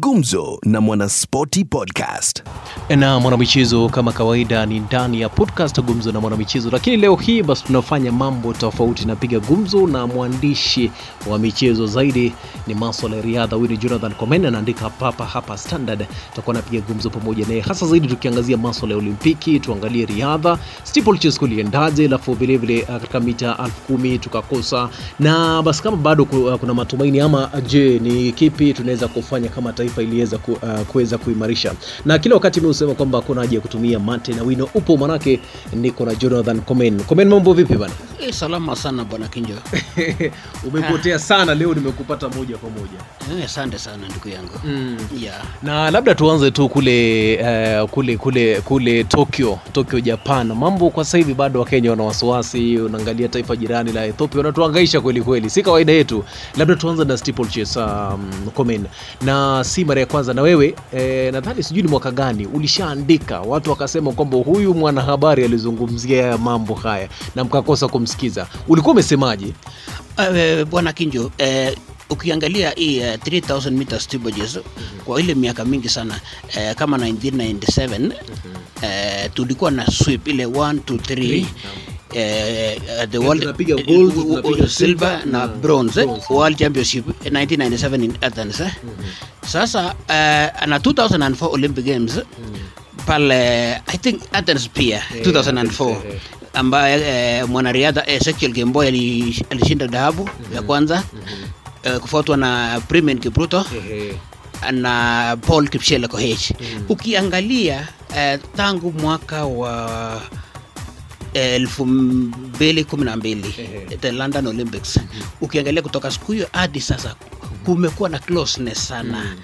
Gumzo na Mwanaspoti Podcast. na mwanamichezo kama kawaida ni ndani ya podcast gumzo na mwanamichezo. Lakini leo hii basi tunafanya mambo tofauti. Napiga gumzo na mwandishi wa michezo zaidi ni maswala ya riadha huyu ni jonathan komen anaandika hapa hapa standard. Tutakuwa napiga gumzo pamoja naye. Hasa zaidi tukiangazia maswala ya olimpiki tuangalie riadha steeplechase alafu vilevile uh, katika mita elfu tukakosa. Na basi kama bado uh, kuna matumaini ama je ni kipi tunaweza kufanya kama taifa iliweza uh, kuweza kuimarisha na kila wakati mimi husema kwamba hakuna haja ya kutumia mate na wino upo manake niko na jonathan komen komen mambo vipi bana Eh, salama sana bwana Kinjo. umepotea sana leo nimekupata moja kwa moja Eh, Asante sana ndugu yangu. mm. Yeah. na labda tuanze tu kule uh, kule kule kule tokyo tokyo japan mambo kwa sasa hivi bado wakenya wana wasiwasi unaangalia taifa jirani la ethiopia wanatuangaisha kweli kweli si kawaida yetu labda tuanze na steeplechase um, komen na si mara ya kwanza. Na wewe eh, nadhani sijui ni mwaka gani ulishaandika. Watu wakasema kwamba huyu mwanahabari alizungumzia ya mambo haya na mkakosa kumsikiza. Ulikuwa umesemaje? Eh, bwana Kinjo, uh, ukiangalia hii uh, 3000 meters -hmm. kwa ile miaka mingi sana uh, kama 1997 eh, tulikuwa na sweep ile 1 2 3 Eh, uh, the world tunapiga eh, gold, uh, uh, tunapiga silver na bronze eh, world championship eh, 1997 in Athens eh. sasa eh, na 2004 olympic games pale i think athens pia 2004 ambaye eh, mwanariadha ezekiel gemboy alishinda dhahabu ya kwanza eh, kufuatwa na Primian Kipruto na Paul Kipchele Koech. Ukiangalia eh, tangu mwaka wa elfu mbili kumi na mbili the London Olympics, ukiangalia kutoka siku hiyo hadi sasa kumekuwa na closeness sana.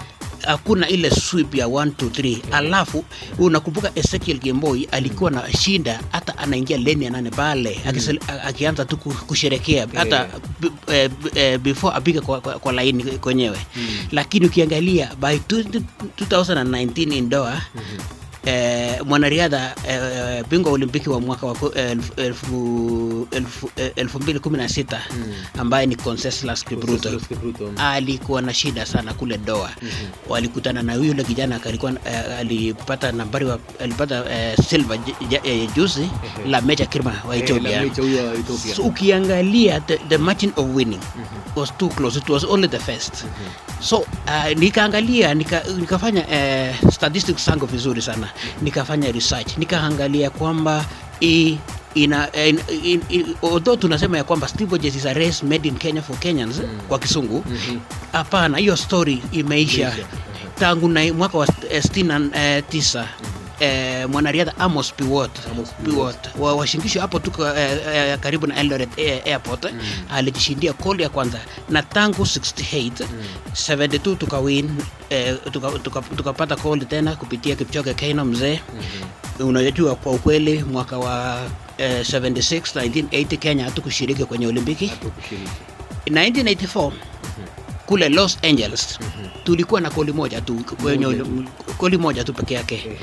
Hakuna ile sweep ya 1 2 3 alafu unakumbuka Ezekiel Gemboi alikuwa na shinda hata anaingia leni ya nane pale akisel- akianza tu kusherekea hata eh, eh, before apige kwa, kwa, kwa laini kwenyewe. Lakini ukiangalia by 20 2019 in Doha eh, mwanariadha eh, bingwa olimpiki wa mwaka wa ku- elfu- elfu- elfu- eh, na sita ambaye ni Conseslus Kipruto alikuwa na shida sana kule Doha. Walikutana na yule kijana alikuwa eh, alipata nambari wa, alipata eh, silver eh, juzi la Meja Kirma wa Ethiopia. So, ukiangalia the, the margin of winning was too close. It was only the first. So uh, nikaangalia nika, nikafanya eh, statistics zangu vizuri sana nikafanya research. Nikaangalia kwamba hii ina, in, in, in, although tunasema ya kwamba steeplechase is a race made in Kenya for Kenyans kwa kisungu. Hapana hiyo story imeisha. Tangu na mwaka wa eh, sitini na eh, mwanariadha Amos Piwot, Piwot. Wa washirikisho hapo tuko eh, eh, karibu na Eldoret eh, airport. Alijishindia koli ya kwanza na tangu 68 72 tukawin eh, tukapata tuka, tuka koli tena kupitia Kipchoge Keino mzee. Unajua kwa ukweli mwaka wa eh, 76 1980 Kenya hatukushiriki kwenye Olimpiki. 1984 kule Los Angeles tulikuwa na koli moja tu kwenye koli moja tu peke yake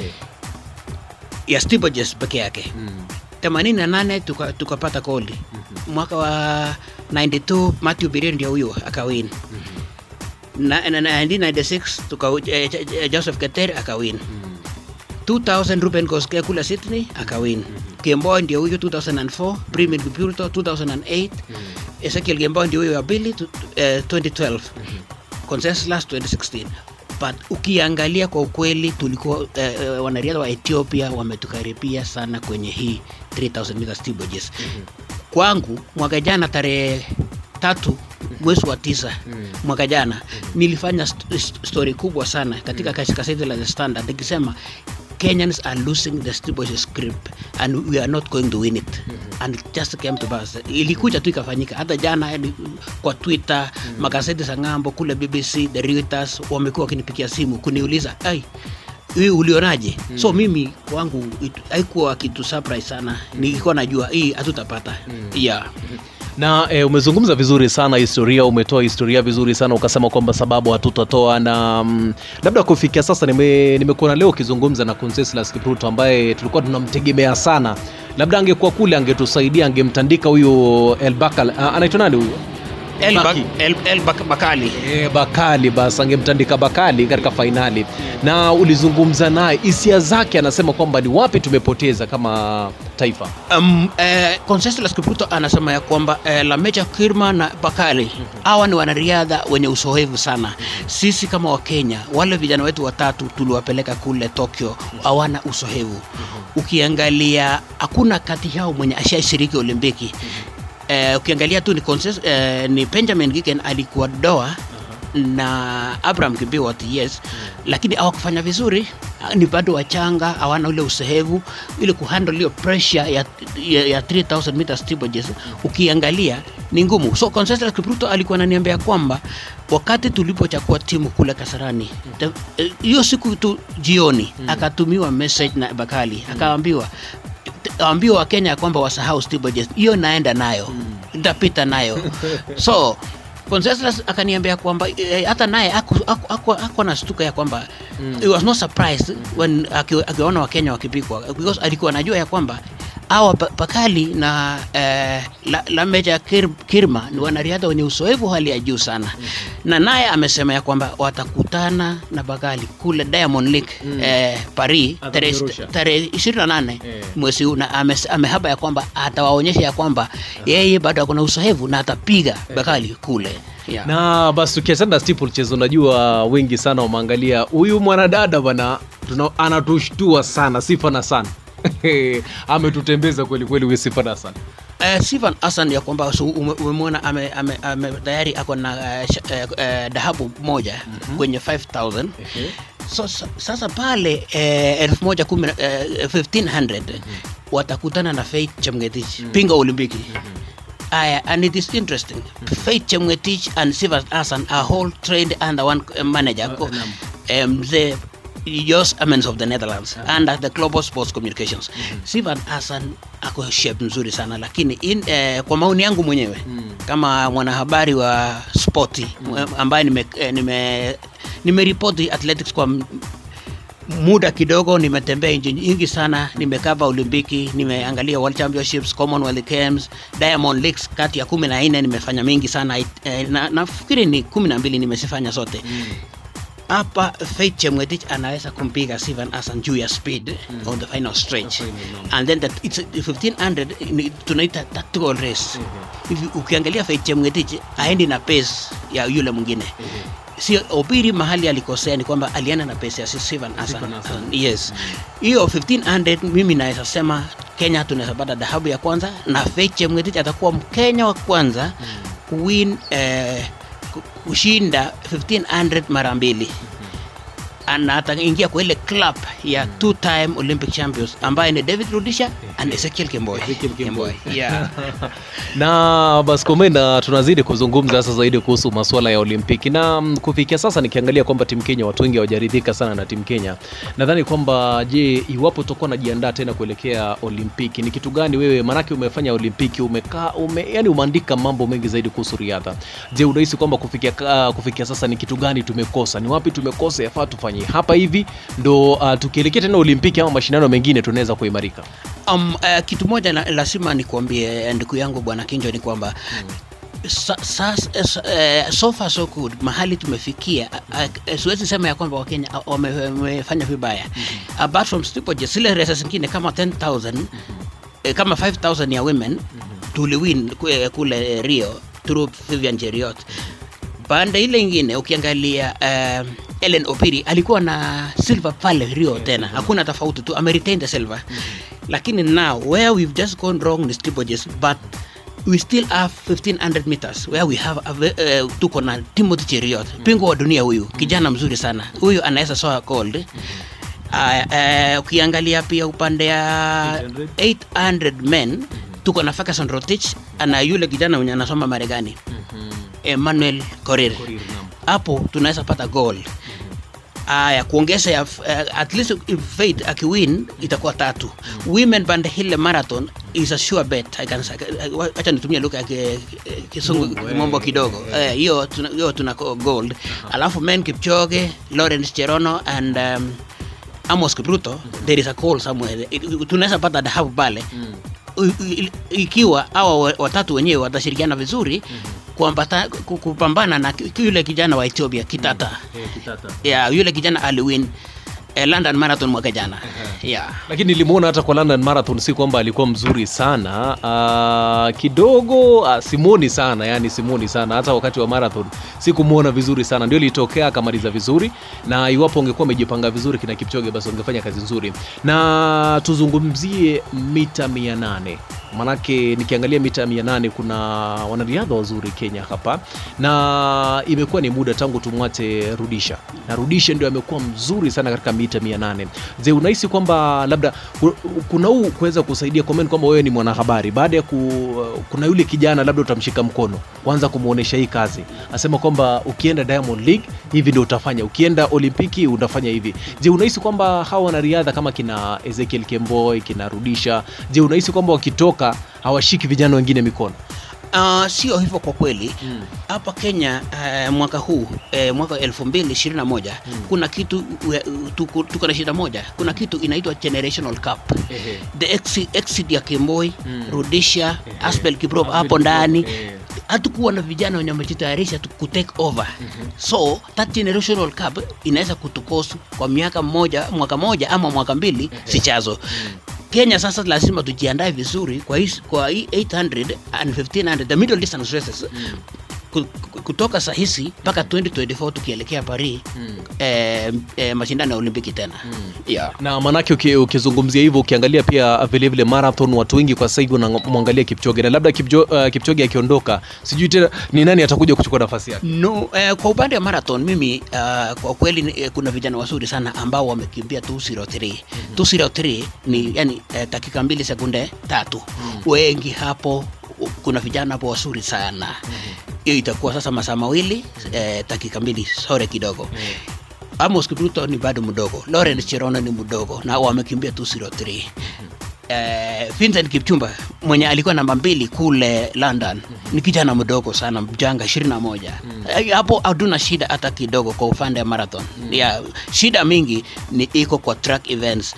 ya steeplechase peke yake. 88 tuka- tukapata koli mwaka wa 92 Matthew Birir ndio huyo akawin na, na, na 1996 tuka, eh, eh, Joseph Keter akawin 2000 Ruben Koskei kula Sydney akawin Kemboi ndio huyo 2004 Premier Gupurto 2008 Ezekiel Kemboi ndio huyo wa pili eh, 2012 Conseslus 2016 but ukiangalia kwa ukweli tulikuwa eh, eh, wanariadha wa Ethiopia wametukaribia sana kwenye hii 3000 meters steeplechase kwangu mwaka jana tarehe tatu mwezi wa tisa mwaka jana nilifanya st- st- story kubwa sana katika mm. gazeti la The Standard nikisema Kenyans are losing the steeplechase script and we are not going to win it. And it just came to pass. Ilikuja tu ikafanyika. Hata jana yani, kwa Twitter magazeti za ng'ambo kule BBC the Reuters wamekuwa wakinipigia simu kuniuliza ai hii ulionaje? So mimi kwangu haikuwa kitu surprise sana. Nilikuwa najua hii hatutapata. Yeah na e, umezungumza vizuri sana historia umetoa historia vizuri sana ukasema kwamba sababu hatutatoa na mm, labda kufikia sasa nime- nimekuona leo ukizungumza na Conseslus Kipruto ambaye tulikuwa tunamtegemea sana. Labda angekuwa kule angetusaidia angemtandika huyu Elbakal anaitwa nani huyu El, Bak- El, El Bak- Bakali. E, Bakali basi angemtandika Bakali katika fainali na ulizungumza naye hisia zake anasema kwamba ni wapi tumepoteza kama taifa? Um, eh, Conseslus Kipruto anasema ya kwamba eh, Lamecha Kirma na Bakali hawa ni wanariadha wenye usohevu sana. Sisi kama Wakenya, wale vijana wetu watatu tuliwapeleka kule Tokyo, hawana usohevu Ukiangalia hakuna kati yao mwenye ashashiriki Olimpiki. Eh, ukiangalia tu ni, consensus, eh, ni Benjamin Gigen alikuwa doa na Abraham Kibiwot yes, lakini hawakufanya vizuri, ni bado wachanga, hawana ule usehevu. Ile kuhandle hiyo pressure ya, ya, ya 3000 meters steeplechase. Ukiangalia ni ngumu, so Conseslus Kipruto alikuwa ananiambia kwamba wakati tulipochakua timu kule Kasarani hiyo mm. siku tu jioni akatumiwa message na Bakali. Akaambiwa ambiwa Wakenya ya kwamba wasahau hiyo naenda nayo. Nitapita nayo. So Conseslus akaniambia kwamba eh, hata naye aku- na aku ya kwamba he was not surprised when akiwaona Wakenya wakipikwa because alikuwa anajua ya kwamba hawa Ba- Bakali na eh, Lameja la Kir, Kirma ni wanariadha wenye uzoefu hali ya juu sana. Na naye amesema ya kwamba watakutana na Bakali kule Diamond League eh, Paris tarehe 28 Eh. mwezi huu. Na ame, amehaba ya kwamba atawaonyesha ya kwamba yeye bado akona uzoefu na atapiga Bakali kule. Yeah. na basi tukiachana na steeplechase unajua wengi sana wameangalia. Huyu mwanadada bwana, anatushtua sana sifana sana ametutembeza kweli kweli huyu Sifan sana Uh, Sifan Hassan ya kwamba so, ume- umemwona ame, ame, ame, tayari ako na uh, uh, dhahabu moja kwenye 5000 so, sa- sasa pale eh, elfu moja kumi eh, 1500 watakutana na Faith Chemgetich pinga Olimpiki. Aya, and it is interesting. Faith Chemgetich and Sivan Hassan are all trained under one manager. Uh, um, Amens of the Netherlands. Under the Global Sports Communications. Sivan Hassan ako shape nzuri sana lakini in, eh, kwa maoni yangu mwenyewe kama mwanahabari wa spoti ambaye nime, eh, nime, nimeripoti athletics kwa muda kidogo nimetembea nchi nyingi sana nimekava olimpiki nimeangalia world championships commonwealth games diamond leagues kati ya kumi na nne nimefanya mingi sana eh, na, nafikiri ni kumi na mbili nimesifanya zote hapa Faith Chemwetich anaweza kumpiga Steven Hassan juu ya speed on the final stretch. And then that it's 1500 tunaita tactical race. Hivi ukiangalia Faith Chemwetich aendi na pace ya yule mwingine. Sio Obiri mahali alikosea ni kwamba alienda na pesa ya Steven Hassan. Yes. Hiyo 1500 mimi naweza sema Kenya tunaweza pata dhahabu ya kwanza na Faith Chemgetich atakuwa Mkenya wa kwanza kuwin eh, kushinda 1500 mara mbili. Na ataingia kwa ile club ya two time olympic champions ambaye ni david rudisha and ezekiel kemboi Kemboi, yeah. na basi komenda tunazidi kuzungumza sasa zaidi kuhusu masuala ya olimpiki. Na mm, kufikia sasa nikiangalia kwamba timu kenya watu wengi hawajaridhika sana na timu kenya. Nadhani kwamba je iwapo tutakuwa najiandaa tena kuelekea olimpiki ni kitu gani wewe maanake umefanya olimpiki umekaa ume, yani umeandika mambo mengi zaidi kuhusu riadha. Je unahisi kwamba kufikia, uh, kufikia sasa ni kitu gani tumekosa? Ni wapi tumekosa? Yafaa tufanyie hapa hivi ndo uh, tukielekea tena olimpiki ama mashindano mengine tunaweza kuimarika um, uh, kitu moja na, lazima nikuambie ndugu yangu bwana kinjo ni kwamba sa, sa, sa, eh, so far so good. Mahali tumefikia uh, siwezi sema ya kwamba wakenya wame- wamefanya vibaya. Apart from steeplechase, zile resa zingine kama 10000 eh, kama 5000 ya women tuliwin kule, kule rio through vivian jeriot pande ile ingine ukiangalia uh, ellen opiri alikuwa na silver pale rio tena. Hakuna tofauti tu ameretain the silver. Lakini now where we've just gone wrong ni Stibojes but we still have 1500 meters where we have a uh, tuko na timothy cheriot pingo wa dunia huyu kijana mzuri sana. Huyu anaweza soa gold. Uh, uh, ukiangalia pia upande ya 800 men tuko na Ferguson Rotich ana yule kijana mwenye anasoma Marekani. Emmanuel Korir. Hapo tunaweza pata goal aya kuongeza ya uh, at least if Faith akiwin itakuwa tatu. Women band Hill marathon is a sure bet. I can acha nitumie lugha ya kisungu Mungu, eh, kimombo kidogo. Eh, hiyo tuna- hiyo tuna gold. Alafu men Kipchoge Lawrence Cherono and um, Amos Kipruto there is a call somewhere. Tunaweza pata dhahabu pale. I- ikiwa hawa watatu wenyewe watashirikiana vizuri kuambata- kupambana na yule kijana wa Ethiopia Kitata. Ya yule kijana aliwin eh, London Marathon mwaka jana. Yeah. lakini nilimwona hata kwa London Marathon, si kwamba alikuwa mzuri sana. Uh, kidogo uh, simoni sana yani simoni sana. Hata wakati wa marathon sikumuona vizuri sana, ndio ilitokea akamaliza vizuri, na iwapo ungekuwa umejipanga vizuri kina Kipchoge, basi ungefanya kazi nzuri. Na tuzungumzie mita 800 manake nikiangalia mita 800 kuna wanariadha wazuri Kenya hapa, na imekuwa ni muda tangu tumwate Rudisha, na Rudisha ndio amekuwa mzuri sana katika mita 800. Je, unahisi kwamba labda kuna huu kuweza kusaidia comment kwamba wewe ni mwanahabari? Baada ya ku, kuna yule kijana labda utamshika mkono kwanza kumuonesha hii kazi, asema kwamba ukienda Diamond League hivi ndio utafanya, ukienda Olimpiki utafanya hivi. Je, unahisi kwamba hawa wanariadha kama kina Ezekiel Kemboi, kina Rudisha, je, unahisi kwamba wakitoka hawashiki vijana wengine mikono? Uh, sio hivyo kwa kweli. Hapa Kenya uh, mwaka huu uh, mwaka 2021 kuna kitu tuko, tuko na shida moja. Kuna kitu inaitwa generational cup. The exit, exit ya Kemboi Rudisha Aspel Kiprop hapo ndani. hatukuwa na vijana wenye wamejitayarisha kutake over. So that generational cup inaweza kutukosu kwa miaka moja mwaka moja ama mwaka mbili sichazo Kenya sasa lazima tujiandae vizuri kwa hii, kwa hii 800 and 1500 the middle distance races ku- kutoka sahisi mpaka 2024 tukielekea Paris eh, eh, mashindano ya Olimpiki tena. Yeah. na maanake ukizungumzia hivyo ukiangalia pia vilevile vile marathon watu wengi kwa sasa hivi wanamwangalia Kipchoge. Na labda Kipjo, uh, Kipchoge akiondoka sijui tena ni nani atakuja kuchukua nafasi yake? No, eh, kwa upande wa marathon mimi uh, kwa kweli eh, kuna vijana wazuri sana ambao wamekimbia 203 203 ni yani eh, dakika mbili sekunde tatu. Wengi hapo kuna vijana hapo wazuri sana. Hiyo itakuwa sasa masaa mawili eh, dakika mbili. Sore kidogo. Amos Kipruto ni bado mdogo, Lawrence Cherono ni mdogo. Na wamekimbia 203 eh, Vincent Kipchumba mwenye alikuwa namba mbili kule London. Ni kijana mdogo sana mjanga 21 Eh, hapo hatuna shida hata kidogo kwa upande wa marathon. Ya shida mingi ni iko kwa track events.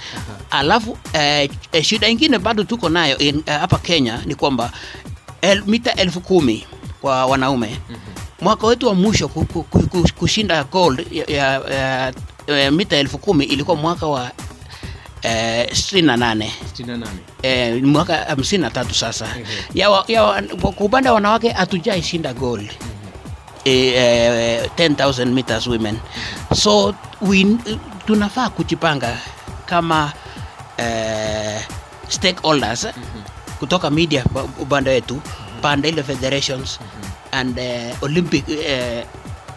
Alafu eh, eh, shida ingine bado tuko nayo hapa eh, hapa Kenya ni kwamba el, mita elfu kumi kwa wanaume. Mwaka wetu wa mwisho ku- ku- ku- ku- kushinda gold ya, ya, ya, ya mita elfu kumi ilikuwa mwaka wa eh, 68 eh, mwaka hamsini na tatu sasa. Ya, wa- ya, wa- kwa upande wa wanawake hatujaishinda gold. Mm-hmm. eh, eh, 10000 meters women. So we, tunafaa kujipanga kama eh, stakeholders kutoka media pa- upande wetu pande ile federations and uh, olympic eh,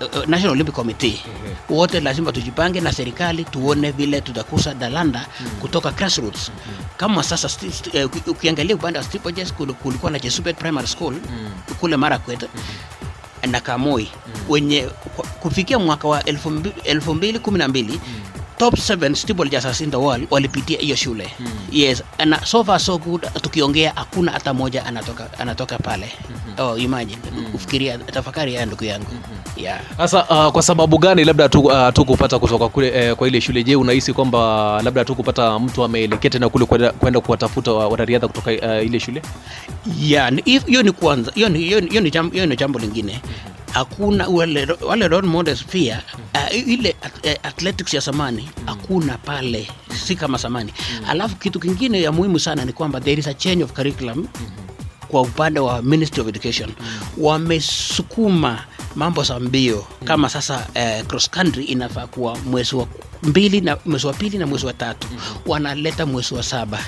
uh, National Olympic Committee. Wote lazima tujipange na serikali tuone vile tutakusa dalanda kutoka grassroots. Kama sasa sti, sti, uh, ukiangalia upande wa steeplechase kulikuwa na Chesupet Primary School kule Marakwet na Kamoi. Wenye kufikia mwaka wa 2012 mbi- elfu mbili kumi na mbili top 7 steeplechasers in the world walipitia hiyo shule. Yes na so far so good. Tukiongea hakuna hata moja anatoka anatoka pale. Oh imagine. Ufikiria tafakari ya ndugu yangu yeah Sasa uh, kwa sababu gani labda tu, uh, tukupata kutoka kule uh, kwa ile shule? Je, unahisi kwamba labda tukupata mtu ameelekea tena kule kwenda kuwatafuta wanariadha kutoka uh, ile shule? ni- hiyo ni kwanza hiyo ni hiyo ni- jambo hiyo ni jambo lingine hakuna wale wale role models pia uh, ile at- eh, athletics ya zamani hakuna pale si kama zamani alafu kitu kingine ya muhimu sana ni kwamba there is a change of curriculum kwa upande wa Ministry of Education wamesukuma mambo za mbio. Kama sasa eh, cross country inafaa kuwa mwezi wa mbili na mwezi wa pili na mwezi wa tatu. Wanaleta mwezi wa saba.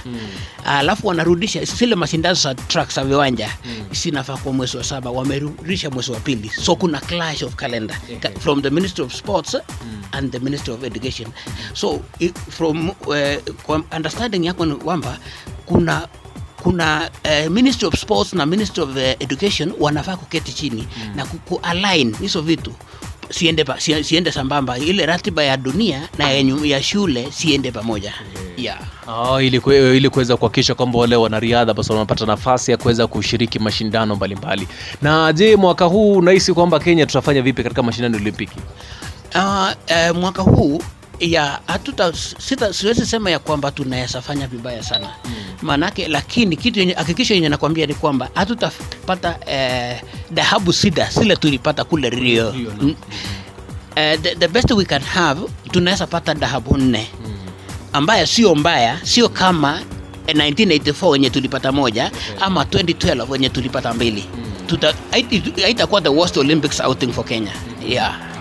Alafu wanarudisha zile mashindano za track za viwanja sinafaa kuwa mwezi wa saba. Wamerudisha mwezi wa pili. So kuna clash of calendar. Okay. from the Ministry of Sports and the Ministry of Education. So from uh, understanding yako ni kwamba kuna kuna uh, Ministry of Sports na Ministry of uh, Education wanafaa kuketi chini na ku, ku align hizo vitu siende, pa, siende sambamba ile ratiba ya dunia na ya, ya shule siende pamoja yeah. Ah, ili kue- ili kuweza kuhakikisha kwamba wale wanariadha basi wanapata nafasi ya kuweza kushiriki mashindano mbalimbali. Na je, mwaka huu unahisi kwamba Kenya tutafanya vipi katika mashindano ya Olimpiki? Uh, uh, mwaka huu ya hatuta sita, siwezi sema ya kwamba tunaweza fanya vibaya sana maanake, lakini kitu yenye hakikisho yenye nakwambia ni kwamba hatutapata eh, dhahabu sida sile tulipata kule Rio. Rio, no. Mm. Eh, the, the best we can have tunaweza pata dhahabu nne ambayo sio mbaya, sio kama eh, 1984 wenye tulipata moja ama 2012 wenye tulipata mbili. mm. haitakuwa the worst Olympics outing for Kenya yeah.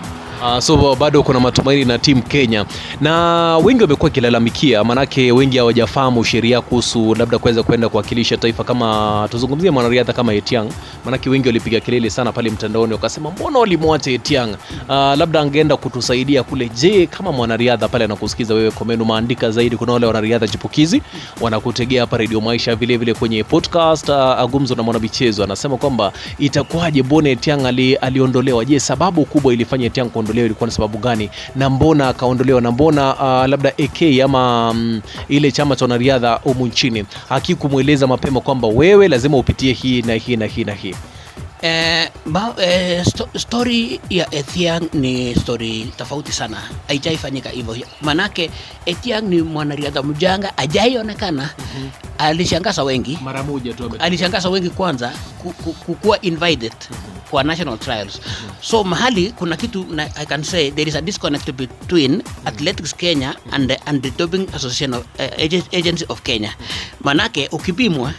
Uh, so bado kuna matumaini na timu Kenya, na wengi wamekuwa wakilalamikia, maanake wengi hawajafahamu sheria kuhusu labda kuweza kwenda kuwakilisha taifa. Kama tuzungumzie mwanariadha kama Etiang, maanake wengi walipiga kelele sana pale mtandaoni, wakasema mbona walimwacha Etiang? Uh, labda angeenda kutusaidia kule. Je, kama mwanariadha pale anakusikiza wewe, Komenu, maandika zaidi. Kuna wale wanariadha chipukizi wanakutegea hapa Radio Maisha, vile vile kwenye podcast uh, Agumzo na Mwanamichezo, anasema kwamba itakuwaje, mbona Etiang ali, aliondolewa? Je, sababu kubwa ilifanya Etiang kuondolewa ilikuwa na sababu gani, na mbona akaondolewa, na mbona uh, labda AK ama um, ile chama cha wanariadha humu nchini hakikumweleza mapema kwamba wewe lazima upitie hii na hii na hii na hii? Eh, ba, eh, sto, story ya Ethiang ni story tofauti sana, haijaifanyika hivyo. Manake Ethiang ni mwanariadha mjanga, hajaionekana. Alishangaza wengi, Mara moja tu alishangaza wengi kwanza kukuwa invited kwa national trials. So mahali kuna kitu I can say there is a disconnect between Athletics Kenya and the, and the Doping Association of, uh, Agency of Kenya. Manake ukipimwa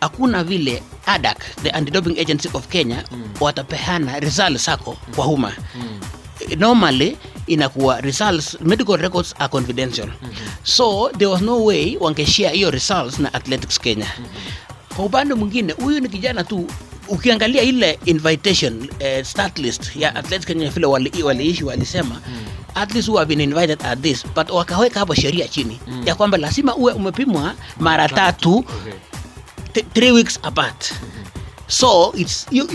hakuna vile ADAC, the Anti-Doping Agency of Kenya watapeana results zako kwa umma normally inakuwa results medical records are confidential so there was no way wangeshare hiyo results na athletics kenya kwa upande mwingine huyu ni kijana tu ukiangalia ile invitation uh, start list ya athletics kenya vile wali- waliishi walisema least who have been invited at this but wakaweka hapo sheria chini ya kwamba lazima uwe umepimwa mara tatu. okay. three weeks apart. So it's hiyo-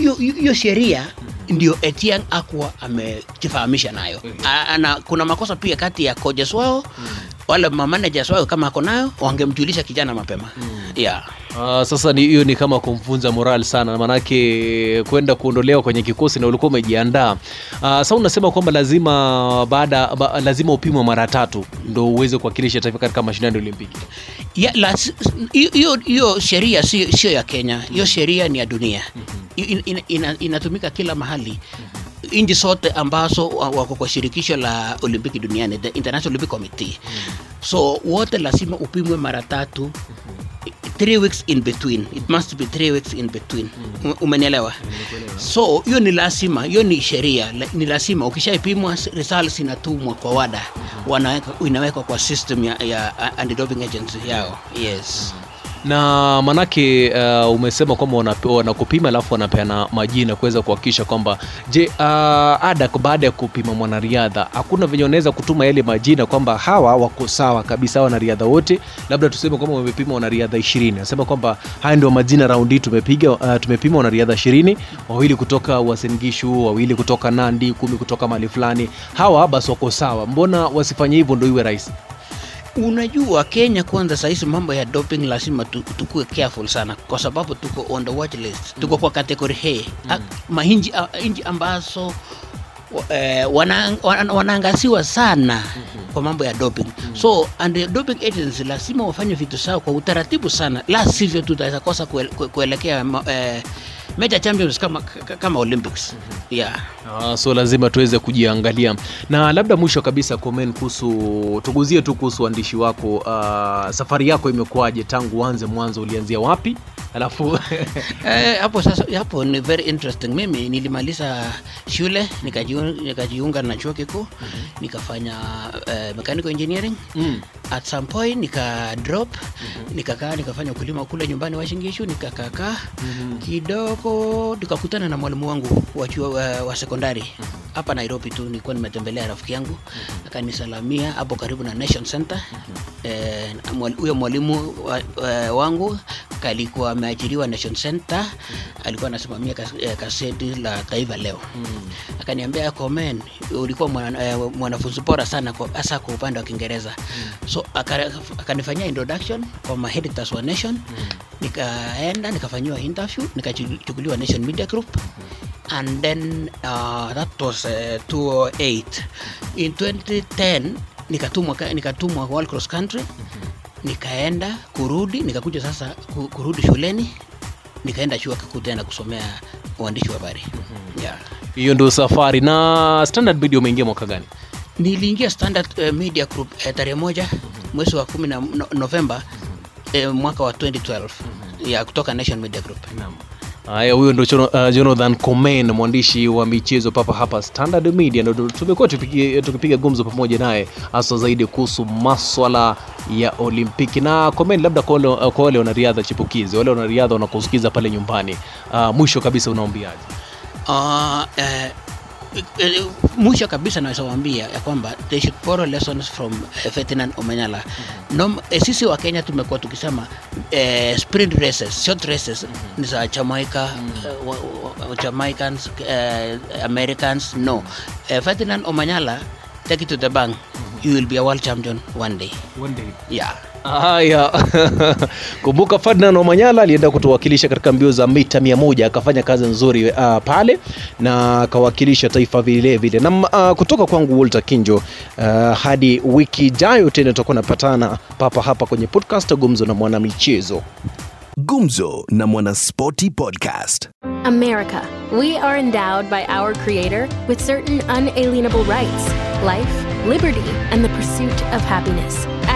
sheria mm -hmm. ndio Etiang akwa amejifahamisha nayo. A- na kuna makosa pia kati ya coaches wao wale mamanagers wao kama ako nayo wangemjulisha kijana mapema. Yeah. Uh, sasa ni hiyo ni kama kumfunza moral sana, maanake kwenda kuondolewa kwenye kikosi na ulikuwa umejiandaa. Uh, sasa unasema kwamba lazima baada ba, lazima upimwe mara tatu ndo uweze kuwakilisha taifa katika mashindano ya Olimpiki. Hiyo- sheria sio si ya Kenya, hiyo sheria ni ya dunia. In, in, ina, inatumika kila mahali nchi zote ambazo wa- wako kwa shirikisho la Olimpiki duniani, the International Olympic Committee. So wote lazima upimwe mara tatu three weeks in between. It must be three weeks in between. Mm. umenielewa? So hiyo ni lazima hiyo ni sheria. Ni lazima. Ukishaipimwa results inatumwa kwa wada. Wanaweka inawekwa kwa system ya, ya anti-doping agency yao. Yes na manake uh, umesema kwamba wanakupima alafu wanapeana majina kuweza kuhakikisha kwamba je uh, ada baada ya kupima mwanariadha hakuna venye wanaweza kutuma yale majina kwamba hawa wako sawa kabisa wanariadha wote labda tuseme kwamba wamepima wanariadha ishirini. Anasema kwamba haya ndio majina raundi tumepiga uh, tumepima wanariadha ishirini wawili kutoka wasengishu wawili kutoka nandi kumi kutoka mali fulani. Hawa basi wako sawa. Mbona wasifanye hivyo ndo iwe rahisi unajua kenya kwanza sahizi mambo ya doping lazima tu, tukue careful sana kwa sababu tuko on the watch list. Tuko kwa kategori he mm. mahinji a- ambazo eh, wana, wana, sana kwa mambo ya doping. So and the doping agency lazima wafanye vitu sawa kwa utaratibu sana. La sivyo tutaweza kosa kuelekea kue- ma- eh, major champions kama, kama olympics. Yeah. Ah, so lazima tuweze kujiangalia. Na labda mwisho kabisa comment kuhusu tuguzie tu kuhusu uandishi wako. Uh, safari yako imekuwaje tangu uanze mwanzo ulianzia wapi? Alafu Eh, hapo sasa hapo ni very interesting. Mimi nilimaliza shule nikajiun- nikajiunga na chuo kikuu nikafanya eh, mechanical engineering. Mm. at some point nika drop nikakaa nikafanya ukulima kule nyumbani washingishu nikakakaa kidogo nikakutana na mwalimu wangu wa chuo wa, wa sekondari hapa nairobi tu nilikuwa nimetembelea rafiki yangu akanisalamia hapo karibu na nation center Eh, mwalimu wa, wa, wangu alikuwa ameajiriwa Nation Center, alikuwa anasimamia eh, kaseti la Taifa Leo. Akaniambia Komen, ulikuwa eh, mwanafunzi bora sana hasa kwa upande wa Kiingereza. So akanifanyia introduction kwa editors wa Nation. Nikaenda nikafanyiwa interview, nikachukuliwa Nation Media Group. And then uh, that was uh, 208 in 2010 nikatumwa nikatumwa World Cross Country. Nikaenda kurudi nikakuja sasa kurudi shuleni. Nikaenda chuo kikuu tena kusomea uandishi wa habari. Yeah. hiyo ndio safari. Na standard media umeingia mwaka gani? Niliingia standard uh, media group uh, tarehe moja mwezi wa kumi na no, novemba uh, mwaka wa 2012 ya kutoka nation media group. Haya huyo ndo uh, jonathan comen mwandishi wa michezo papa hapa standard media. Ndo tumekuwa tukipiga gumzo pamoja naye hasa zaidi kuhusu maswala ya olimpiki. Na comen labda kwa wale, wale wanariadha chipukizi wale wanariadha wanakusikiza pale nyumbani uh, mwisho kabisa unaombiaje? Uh, eh, eh, mwisho kabisa naweza waambia ya kwamba they should borrow lessons from uh, Ferdinand Omanyala. Nom, eh, sisi wa Kenya tumekuwa tukisema eh, sprint races, short races ni za Jamaica, eh, wa, wa, Jamaicans, uh, Americans. No, eh, Ferdinand Omanyala, take it to the bank. You will be a world champion one day. Yeah. Haya kumbuka ferdinand omanyala alienda kutuwakilisha katika mbio za mita mia moja akafanya kazi nzuri uh, pale na akawakilisha taifa vile vile na uh, kutoka kwangu walter kinjo uh, hadi wiki ijayo tena tutakuwa napatana papa hapa kwenye podcast gumzo na mwanamichezo Gumzo na Mwanaspoti Podcast. America. We are endowed by our Creator with certain unalienable rights life, liberty, and the pursuit of happiness.